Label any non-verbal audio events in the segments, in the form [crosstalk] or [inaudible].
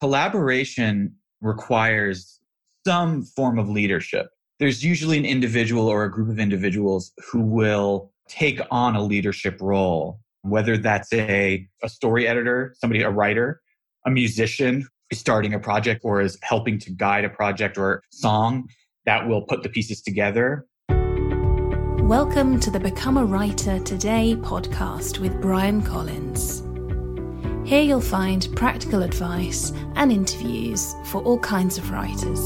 Collaboration requires some form of leadership. There's usually an individual or a group of individuals who will take on a leadership role, whether that's a, a story editor, somebody, a writer, a musician is starting a project or is helping to guide a project or song that will put the pieces together. Welcome to the Become a Writer Today podcast with Bryan Collins. Here you'll find practical advice and interviews for all kinds of writers.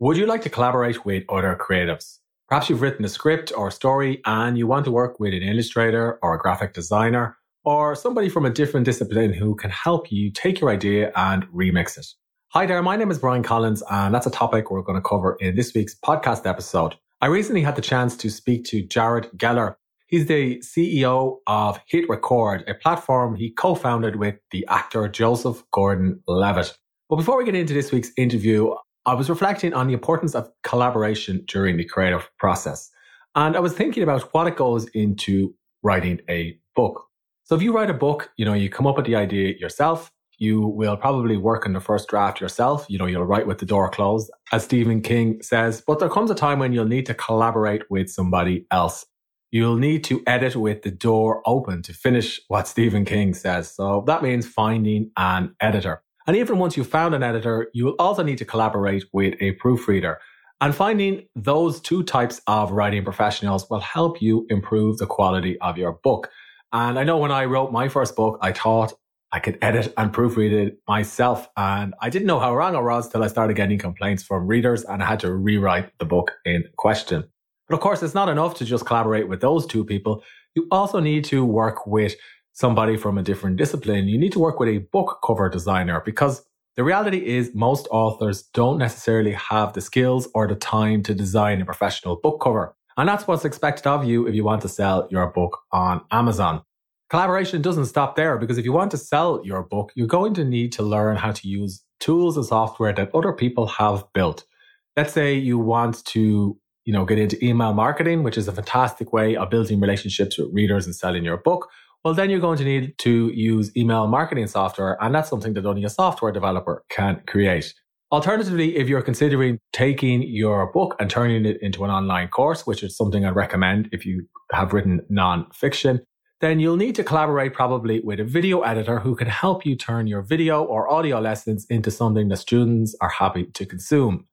Would you like to collaborate with other creatives? Perhaps you've written a script or a story and you want to work with an illustrator or a graphic designer or somebody from a different discipline who can help you take your idea and remix it. Hi there, my name is Bryan Collins and that's a topic we're going to cover in this week's podcast episode. I recently had the chance to speak to Jared Geller. He's the CEO of Hit Record, a platform he co-founded with the actor Joseph Gordon-Levitt. But before we get into this week's interview, I was reflecting on the importance of collaboration during the creative process. And I was thinking about what it goes into writing a book. So if you write a book, you know, you come up with the idea yourself, you will probably work on the first draft yourself. You know, you'll write with the door closed, as Stephen King says. But there comes a time when you'll need to collaborate with somebody else. You'll need to edit with the door open to finish what Stephen King says. So that means finding an editor. And even once you've found an editor, you will also need to collaborate with a proofreader. And finding those two types of writing professionals will help you improve the quality of your book. And I know when I wrote my first book, I thought I could edit and proofread it myself. And I didn't know how wrong I was till I started getting complaints from readers and I had to rewrite the book in question. But of course, it's not enough to just collaborate with those two people. You also need to work with somebody from a different discipline. You need to work with a book cover designer because the reality is most authors don't necessarily have the skills or the time to design a professional book cover. And that's what's expected of you if you want to sell your book on Amazon. Collaboration doesn't stop there because if you want to sell your book, you're going to need to learn how to use tools and software that other people have built. Let's say you want to, you know, get into email marketing, which is a fantastic way of building relationships with readers and selling your book. Well, then you're going to need to use email marketing software. And that's something that only a software developer can create. Alternatively, if you're considering taking your book and turning it into an online course, which is something I recommend if you have written non-fiction, then you'll need to collaborate probably with a video editor who can help you turn your video or audio lessons into something that students are happy to consume.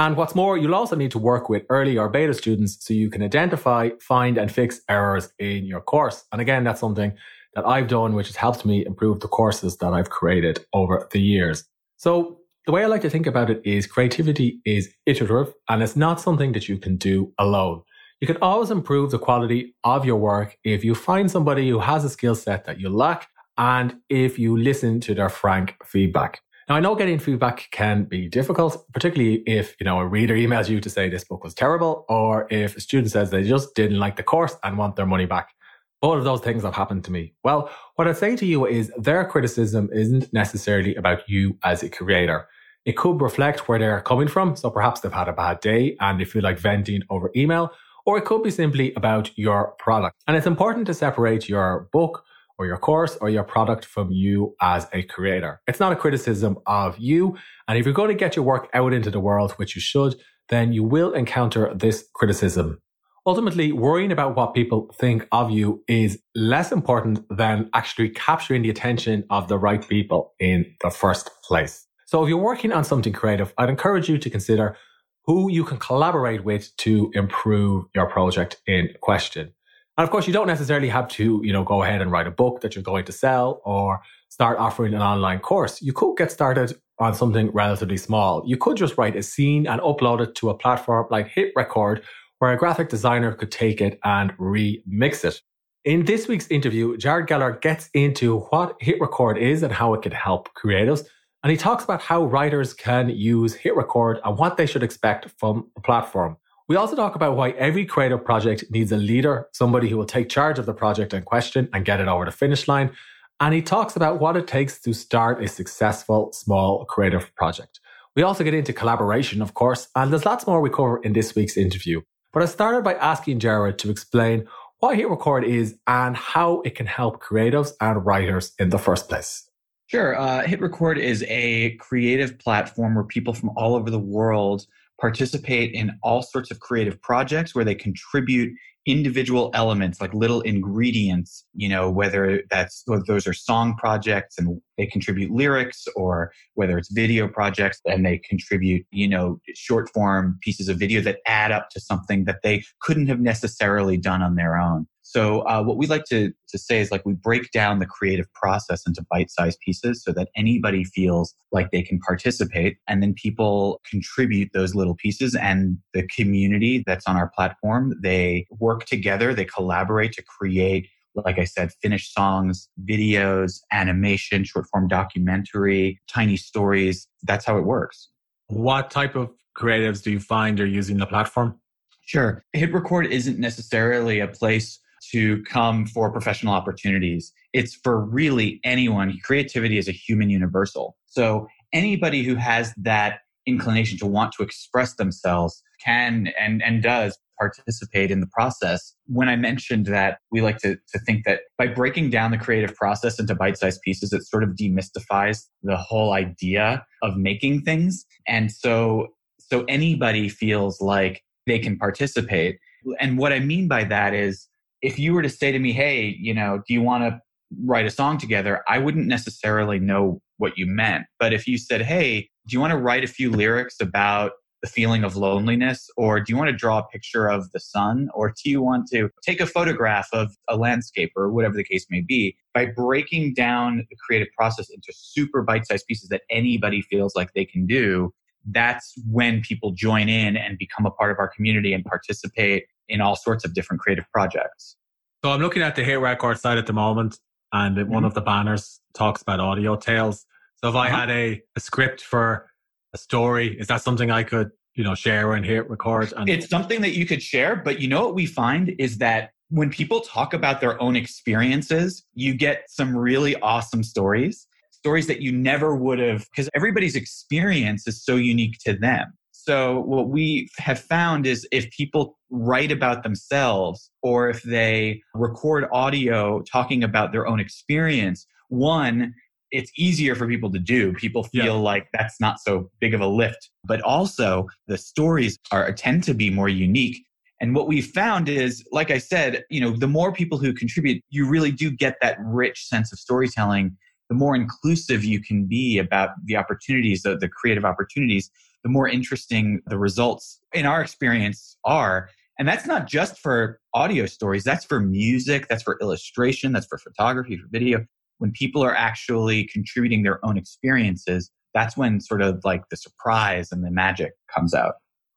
And what's more, you'll also need to work with early or beta students so you can identify, find, and fix errors in your course. And again, that's something that I've done, which has helped me improve the courses that I've created over the years. So the way I like to think about it is creativity is iterative and it's not something that you can do alone. You can always improve the quality of your work if you find somebody who has a skill set that you lack and if you listen to their frank feedback. Now, I know getting feedback can be difficult, particularly if, you know, a reader emails you to say this book was terrible or if a student says they just didn't like the course and want their money back. All of those things have happened to me. Well, what I say to you is their criticism isn't necessarily about you as a creator. It could reflect where they're coming from. So perhaps they've had a bad day and they feel like venting over email or it could be simply about your product. And it's important to separate your book or your course or your product from you as a creator. It's not a criticism of you. And if you're going to get your work out into the world, which you should, then you will encounter this criticism. Ultimately, worrying about what people think of you is less important than actually capturing the attention of the right people in the first place. So if you're working on something creative, I'd encourage you to consider who you can collaborate with to improve your project in question. And of course, you don't necessarily have to, you know, go ahead and write a book that you're going to sell or start offering an online course. You could get started on something relatively small. You could just write a scene and upload it to a platform like Hit Record, where a graphic designer could take it and remix it. In this week's interview, Jared Geller gets into what Hit Record is and how it can help creatives. And he talks about how writers can use Hit Record and what they should expect from the platform. We also talk about why every creative project needs a leader, somebody who will take charge of the project in question and get it over the finish line. And he talks about what it takes to start a successful small creative project. We also get into collaboration, of course, and there's lots more we cover in this week's interview. But I started by asking Jared to explain what Hit Record is and how it can help creatives and writers in the first place. Sure. Uh, Hit Record is a creative platform where people from all over the world participate in all sorts of creative projects where they contribute individual elements like little ingredients you know whether that's whether those are song projects and they contribute lyrics or whether it's video projects and they contribute you know short form pieces of video that add up to something that they couldn't have necessarily done on their own so uh, what we like to, to say is like we break down the creative process into bite-sized pieces so that anybody feels like they can participate and then people contribute those little pieces and the community that's on our platform, they work together, they collaborate to create like I said, finished songs, videos, animation, short form documentary, tiny stories. That's how it works. What type of creatives do you find are using the platform? Sure. Hit Record isn't necessarily a place to come for professional opportunities. It's for really anyone. Creativity is a human universal. So anybody who has that inclination to want to express themselves can and, and does participate in the process. When I mentioned that we like to, to think that by breaking down the creative process into bite sized pieces, it sort of demystifies the whole idea of making things. And so, so anybody feels like they can participate. And what I mean by that is if you were to say to me, hey, you know, do you want to write a song together? I wouldn't necessarily know what you meant. But if you said, hey, do you want to write a few lyrics about the feeling of loneliness? Or do you want to draw a picture of the sun? Or do you want to take a photograph of a landscape or whatever the case may be? By breaking down the creative process into super bite sized pieces that anybody feels like they can do, that's when people join in and become a part of our community and participate in all sorts of different creative projects. So I'm looking at the Hit Record site at the moment, and mm-hmm. one of the banners talks about audio tales. So if I uh-huh. had a, a script for a story, is that something I could, you know, share and hit record? And- it's something that you could share, but you know what we find is that when people talk about their own experiences, you get some really awesome stories, stories that you never would have, because everybody's experience is so unique to them. So, what we have found is if people write about themselves or if they record audio talking about their own experience, one, it's easier for people to do. People feel yeah. like that's not so big of a lift. But also, the stories are tend to be more unique. And what we found is, like I said, you know, the more people who contribute, you really do get that rich sense of storytelling. The more inclusive you can be about the opportunities, the, the creative opportunities, the more interesting the results in our experience are. And that's not just for audio stories, that's for music, that's for illustration, that's for photography, for video. When people are actually contributing their own experiences, that's when sort of like the surprise and the magic comes out.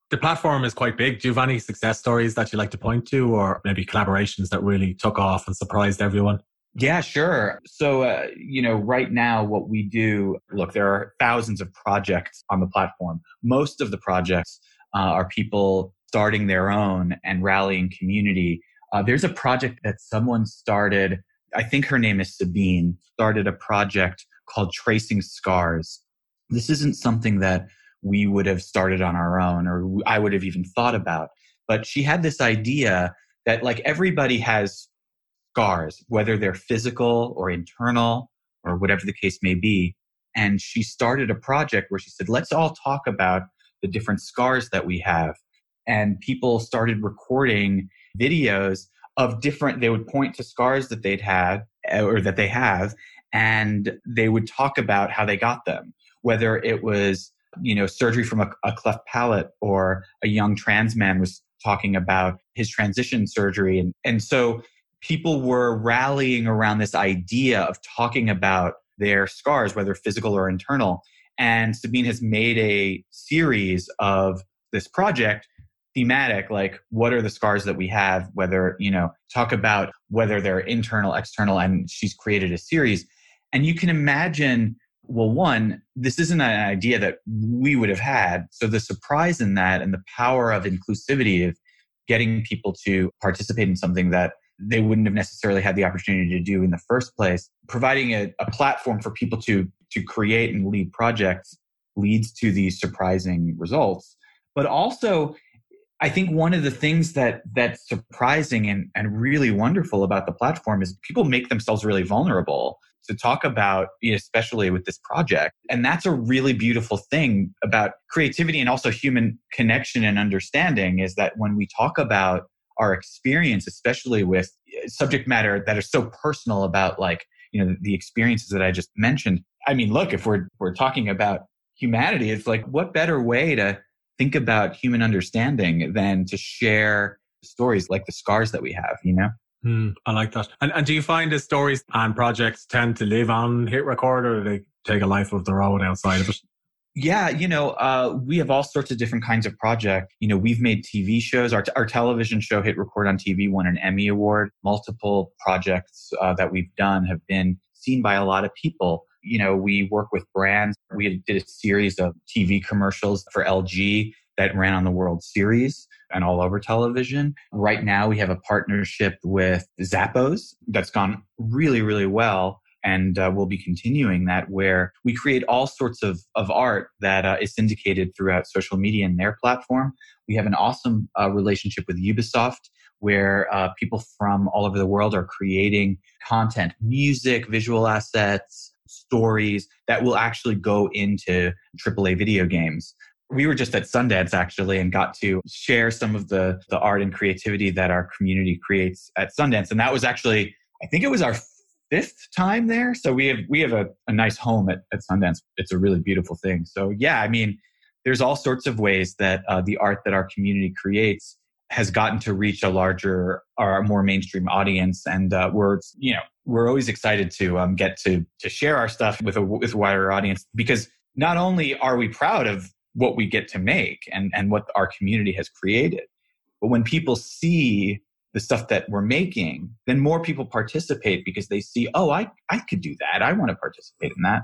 The platform is quite big. Do you have any success stories that you like to point to, or maybe collaborations that really took off and surprised everyone? Yeah, sure. So, uh, you know, right now, what we do look, there are thousands of projects on the platform. Most of the projects uh, are people starting their own and rallying community. Uh, there's a project that someone started, I think her name is Sabine, started a project called Tracing Scars. This isn't something that we would have started on our own or I would have even thought about. But she had this idea that, like, everybody has scars, whether they're physical or internal or whatever the case may be. And she started a project where she said, let's all talk about the different scars that we have. And people started recording videos of different, they would point to scars that they'd had eh, or that they have, and they would talk about how they got them, whether it was, you know, surgery from a, a cleft palate or a young trans man was talking about his transition surgery. And, and so people were rallying around this idea of talking about their scars, whether physical or internal. And Sabine has made a series of this project thematic, like what are the scars that we have, whether, you know, talk about whether they're internal, external, and she's created a series. And you can imagine, well, one, this isn't an idea that we would have had. So the surprise in that and the power of inclusivity of getting people to participate in something that they wouldn't have necessarily had the opportunity to do in the first place. Providing a, a platform for people to, to create and lead projects leads to these surprising results. But also, I think one of the things that that's surprising and, and really wonderful about the platform is people make themselves really vulnerable to talk about, especially with this project. And that's a really beautiful thing about creativity and also human connection and understanding is that when we talk about our experience, especially with subject matter that are so personal about like, you know, the experiences that I just mentioned. I mean, look, if we're, we're talking about humanity, it's like, what better way to think about human understanding than to share stories like the scars that we have, you know? Mm, I like that. And, and do you find the stories and projects tend to live on Hit Record or do they take a life of their own outside of it? Yeah, you know, uh, we have all sorts of different kinds of projects. You know, we've made TV shows. Our, t- our television show Hit Record on TV won an Emmy Award. Multiple projects uh, that we've done have been seen by a lot of people. You know, we work with brands. We did a series of TV commercials for LG that ran on the World Series and all over television. Right now, we have a partnership with Zappos that's gone really, really well. And uh, we'll be continuing that where we create all sorts of, of art that uh, is syndicated throughout social media and their platform. We have an awesome uh, relationship with Ubisoft where uh, people from all over the world are creating content, music, visual assets, stories that will actually go into AAA video games we were just at Sundance actually and got to share some of the the art and creativity that our community creates at Sundance. And that was actually, I think it was our fifth time there. So we have we have a, a nice home at, at Sundance. It's a really beautiful thing. So yeah, I mean, there's all sorts of ways that uh, the art that our community creates has gotten to reach a larger or more mainstream audience, and uh, we're you know we're always excited to um, get to to share our stuff with a with a wider audience because not only are we proud of what we get to make and, and what our community has created. But when people see the stuff that we're making, then more people participate because they see, oh, I, I could do that. I want to participate in that.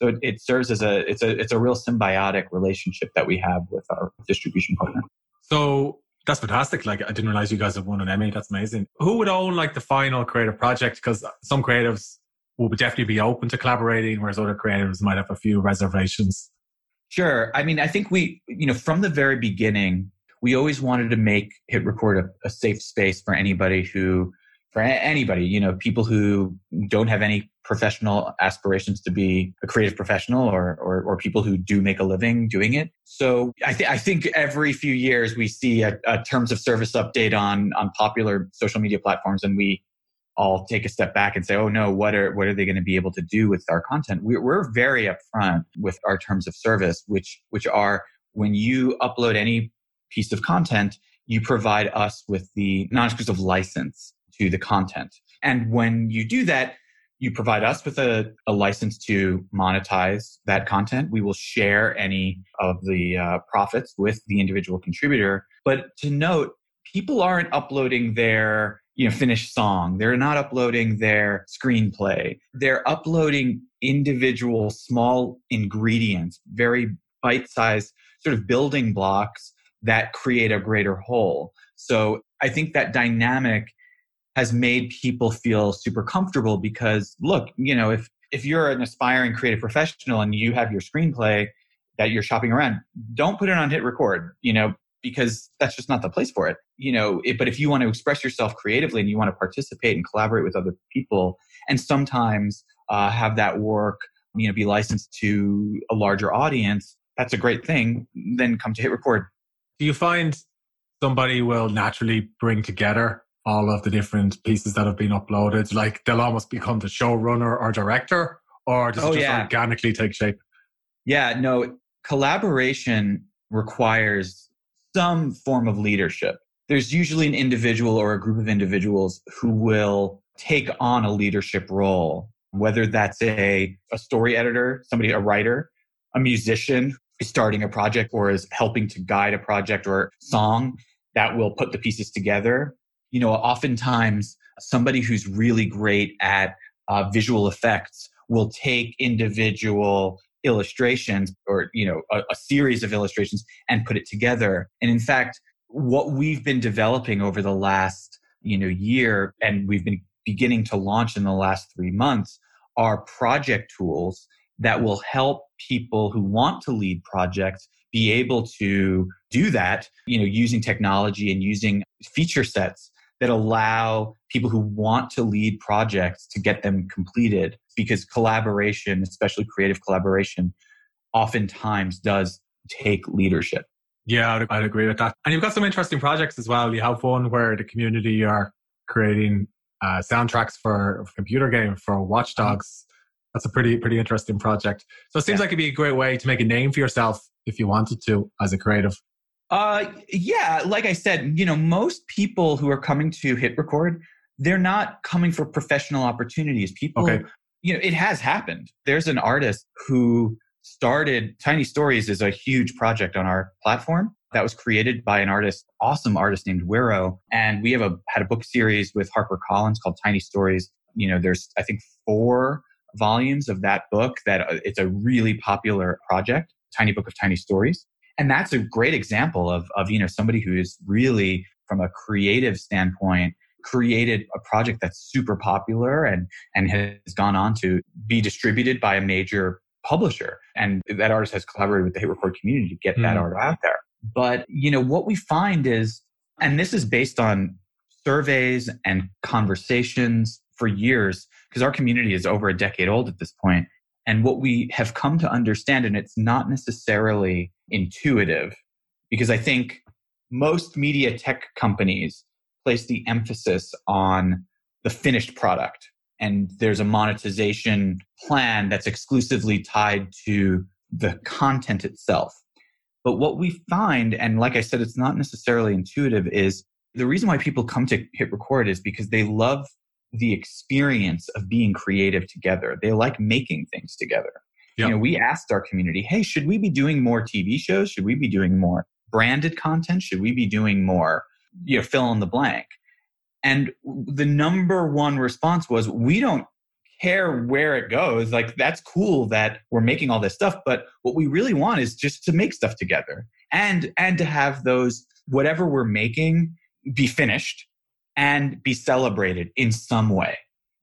So it, it serves as a it's a it's a real symbiotic relationship that we have with our distribution partner. So that's fantastic. Like I didn't realize you guys have won an Emmy. That's amazing. Who would own like the final creative project? Because some creatives will definitely be open to collaborating, whereas other creatives might have a few reservations. Sure. I mean, I think we, you know, from the very beginning, we always wanted to make Hit Record a, a safe space for anybody who, for anybody, you know, people who don't have any professional aspirations to be a creative professional or, or, or people who do make a living doing it. So I, th- I think every few years we see a, a terms of service update on, on popular social media platforms and we, all take a step back and say, oh no, what are what are they going to be able to do with our content? We're, we're very upfront with our terms of service, which which are when you upload any piece of content, you provide us with the non-exclusive license to the content. And when you do that, you provide us with a, a license to monetize that content. We will share any of the uh, profits with the individual contributor. But to note, people aren't uploading their you know finished song they're not uploading their screenplay they're uploading individual small ingredients very bite-sized sort of building blocks that create a greater whole so i think that dynamic has made people feel super comfortable because look you know if if you're an aspiring creative professional and you have your screenplay that you're shopping around don't put it on hit record you know because that's just not the place for it. You know, it, but if you want to express yourself creatively and you want to participate and collaborate with other people, and sometimes uh, have that work, you know, be licensed to a larger audience, that's a great thing. Then come to hit record. Do you find somebody will naturally bring together all of the different pieces that have been uploaded? Like they'll almost become the showrunner or director, or does it oh, just yeah. organically take shape? Yeah, no, collaboration requires some form of leadership. There's usually an individual or a group of individuals who will take on a leadership role, whether that's a, a story editor, somebody, a writer, a musician starting a project or is helping to guide a project or song that will put the pieces together. You know, oftentimes somebody who's really great at uh, visual effects will take individual illustrations or you know a, a, series of illustrations and put it together and in fact what we've been developing over the last you know year and we've been beginning to launch in the last 3 months are project tools that will help people who want to lead projects be able to do that you know using technology and using feature sets that allow people who want to lead projects to get them completed because collaboration, especially creative collaboration, oftentimes does take leadership. Yeah, I'd, I'd, agree with that. And you've got some interesting projects as well. You have one where the community are creating uh, soundtracks for, for computer game for Watch uh-huh. Dogs. That's a pretty pretty interesting project. So it seems yeah. like it'd be a great way to make a name for yourself if you wanted to as a creative. Uh, yeah, like I said, you know, most people who are coming to hit record, they're not coming for professional opportunities. People, okay. you know, it has happened. There's an artist who started Tiny Stories is a huge project on our platform that was created by an artist, awesome artist named Wirrow. And we have a had a book series with HarperCollins called Tiny Stories. You know, there's I think four volumes of that book that uh, it's a really popular project, Tiny Book of Tiny Stories. And that's a great example of, of, you know, somebody who is really from a creative standpoint created a project that's super popular and, and has gone on to be distributed by a major publisher. And that artist has collaborated with the hit record community to get mm. that art out there. But, you know, what we find is, and this is based on surveys and conversations for years, because our community is over a decade old at this point. And what we have come to understand, and it's not necessarily intuitive, because I think most media tech companies place the emphasis on the finished product. And there's a monetization plan that's exclusively tied to the content itself. But what we find, and like I said, it's not necessarily intuitive, is the reason why people come to hit record is because they love the experience of being creative together. They like making things together. Yep. You know, we asked our community, hey, should we be doing more TV shows? Should we be doing more branded content? Should we be doing more, you know, fill in the blank? And the number one response was, we don't care where it goes. Like, that's cool that we're making all this stuff. But what we really want is just to make stuff together and, and to have those, whatever we're making be finished and be celebrated in some way.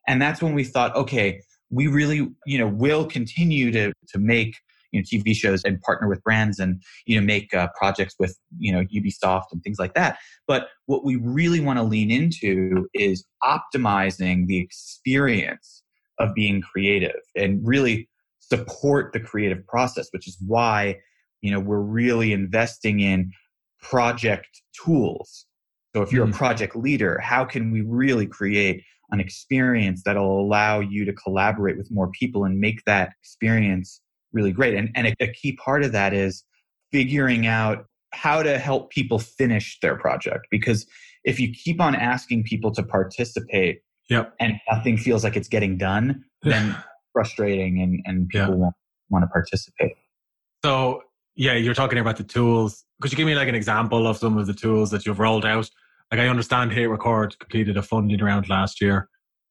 And that's when we thought, okay, we really, you know, will continue to to make you know TV shows and partner with brands and you know make uh, projects with you know Ubisoft and things like that. But what we really want to lean into is optimizing the experience of being creative and really support the creative process, which is why you know we're really investing in project tools so if you're mm-hmm. a project leader, how can we really create an experience that'll allow you to collaborate with more people and make that experience really great? And, and a, a key part of that is figuring out how to help people finish their project. Because if you keep on asking people to participate yep. and nothing feels like it's getting done, [laughs] then frustrating and, and people won't want to participate. So yeah, you're talking about the tools. Could you give me like an example of some of the tools that you've rolled out like I understand Hit Record completed a funding round last year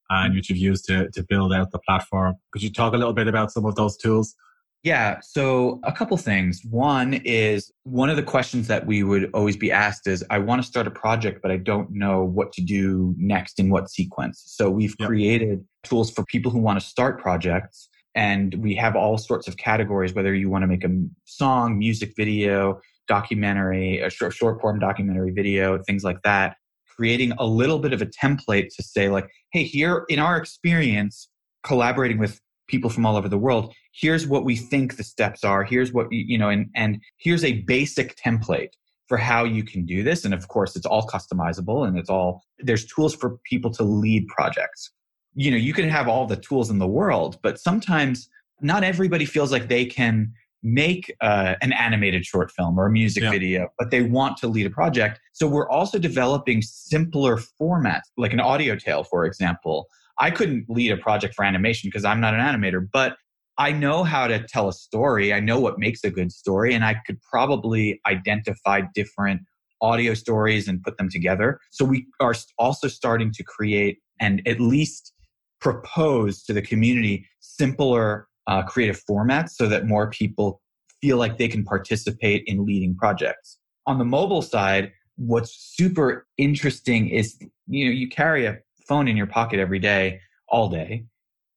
and which you've used to, to build out the platform. Could you talk a little bit about some of those tools? Yeah, so a couple things. One is one of the questions that we would always be asked is I want to start a project, but I don't know what to do next in what sequence. So we've yep. created tools for people who want to start projects. And we have all sorts of categories, whether you want to make a song, music video, documentary, a short, short form documentary video, things like that, creating a little bit of a template to say, like, hey, here in our experience, collaborating with people from all over the world, here's what we think the steps are. Here's what, you know, and, and here's a basic template for how you can do this. And of course, it's all customizable and it's all, there's tools for people to lead projects. You know, you can have all the tools in the world, but sometimes not everybody feels like they can make uh, an animated short film or a music yeah. video, but they want to lead a project. So we're also developing simpler formats, like an audio tale, for example. I couldn't lead a project for animation because I'm not an animator, but I know how to tell a story. I know what makes a good story, and I could probably identify different audio stories and put them together. So we are also starting to create and at least propose to the community simpler uh, creative formats so that more people feel like they can participate in leading projects. On the mobile side, what's super interesting is you know you carry a phone in your pocket every day all day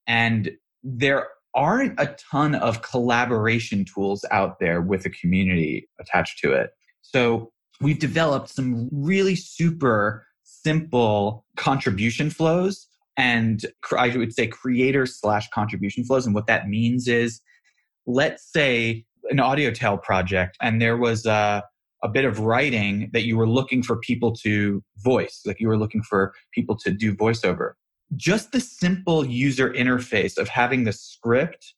and there aren't a ton of collaboration tools out there with a community attached to it so we've developed some really super simple contribution flows and I would say creator slash contribution flows. And what that means is, let's say an audio tale project and there was a, a bit of writing that you were looking for people to voice, like you were looking for people to do voiceover. Just the simple user interface of having the script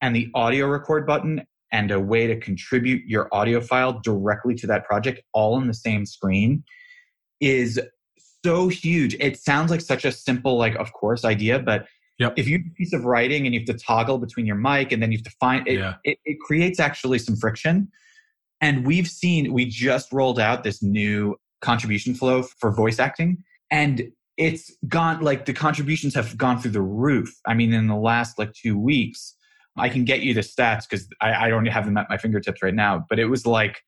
and the audio record button and a way to contribute your audio file directly to that project all in the same screen is so huge. It sounds like such a simple, like, of course, idea, but Yep. If you have a piece of writing and you have to toggle between your mic and then you have to find it, yeah. it, it, creates actually some friction. And we've seen, we just rolled out this new contribution flow for voice acting. And it's gone like the contributions have gone through the roof. I mean, in the last like two weeks, I can get you the stats because I, I don't have them at my fingertips right now, but it was like,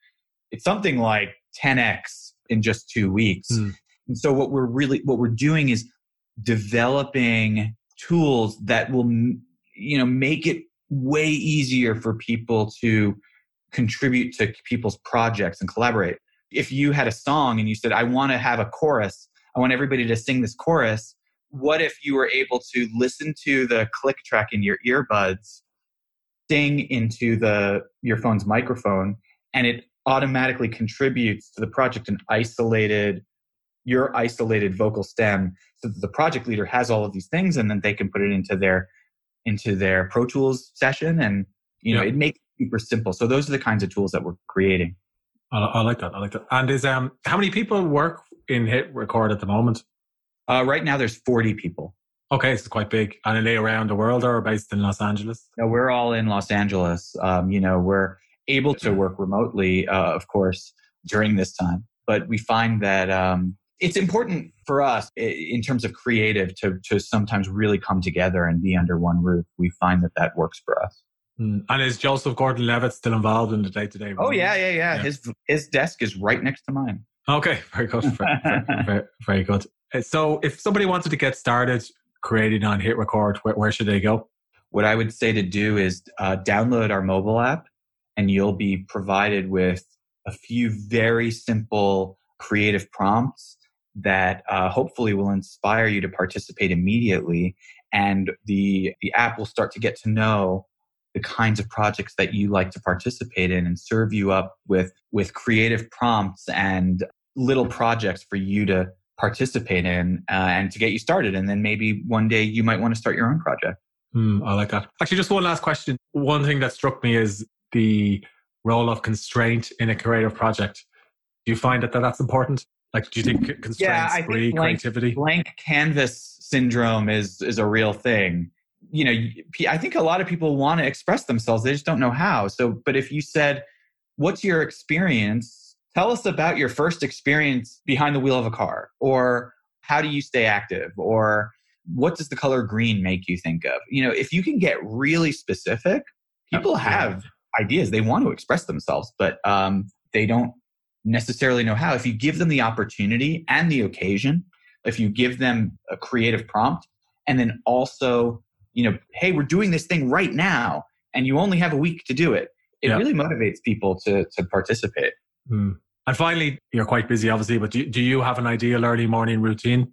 it's something like 10x in just two weeks. Mm. And so what we're really, what we're doing is developing tools that will, you know, make it way easier for people to contribute to people's projects and collaborate. If you had a song and you said, I want to have a chorus, I want everybody to sing this chorus. What if you were able to listen to the click track in your earbuds, sing into the your phone's microphone, and it automatically contributes to the project an isolated your isolated vocal stem so that the project leader has all of these things and then they can put it into their into their pro tools session and you know yeah. it makes it super simple. So those are the kinds of tools that we're creating. I, I, like that. I like that. And is um how many people work in hit record at the moment? Uh, right now there's 40 people. Okay it's quite big. And are they around the world or based in los angeles? No we're all in los angeles. Um, you know we're able to work remotely uh, of course during this time. But we find that um, it's important for us in terms of creative to, to sometimes really come together and be under one roof. We find that that works for us. Mm. And is Joseph Gordon-Levitt still involved in the day to day? Oh yeah, yeah, yeah, yeah. His his desk is right next to mine. Okay, very good, very, very, [laughs] very, good. Uh, so, if somebody wanted to get started creating on Hit Record, where, where should they go? What I would say to do is uh, download our mobile app, and you'll be provided with a few very simple creative prompts that uh, hopefully will inspire you to participate immediately. And the, the app will start to get to know the kinds of projects that you like to participate in and serve you up with, with creative prompts and little projects for you to participate in uh, and to get you started. And then maybe one day you might want to start your own project. Mm, I like that. Actually, just one last question. One thing that struck me is the role of constraint in a creative project. Do you find that, that that's important? Like, do you think constraints yeah, I think blank, creativity? Blank canvas syndrome is is a real thing. You know, I think a lot of people want to express themselves; they just don't know how. So, but if you said, "What's your experience?" Tell us about your first experience behind the wheel of a car, or how do you stay active, or what does the color green make you think of? You know, if you can get really specific, people have ideas. They want to express themselves, but um, they don't necessarily know how. If you give them the opportunity and the occasion, if you give them a creative prompt, and then also, you know, hey, we're doing this thing right now, and you only have a week to do it. It really motivates people to to participate. Mm. And finally, you're quite busy, obviously, but do, do you have an ideal early morning routine?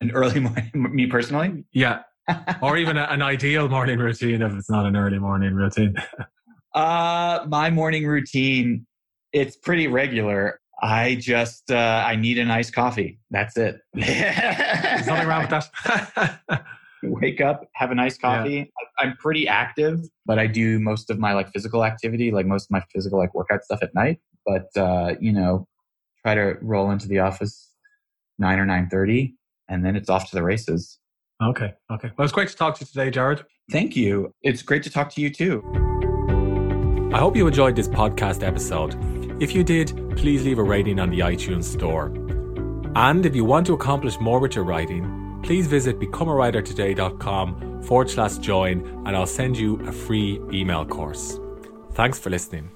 An early [laughs] morning, me personally? Yeah. [laughs] or even a, an ideal morning routine if it's not an early morning routine. [laughs] uh, my morning routine it's pretty regular. I just uh, I need an iced coffee. That's it. There's nothing wrong with that. [laughs] Wake up, have a nice coffee. Yeah. I'm pretty active, but I do most of my like physical activity, like most of my physical like workout stuff at night. But uh, you know, try to roll into the office nine or nine thirty, and then it's off to the races. Okay, okay. Well, it's great to talk to you today, Jared. Thank you. It's great to talk to you too. I hope you enjoyed this podcast episode. If you did, please leave a rating on the iTunes store. And if you want to accomplish more with your writing, please visit becomeawritertoday.com forward slash join and I'll send you a free email course. Thanks for listening.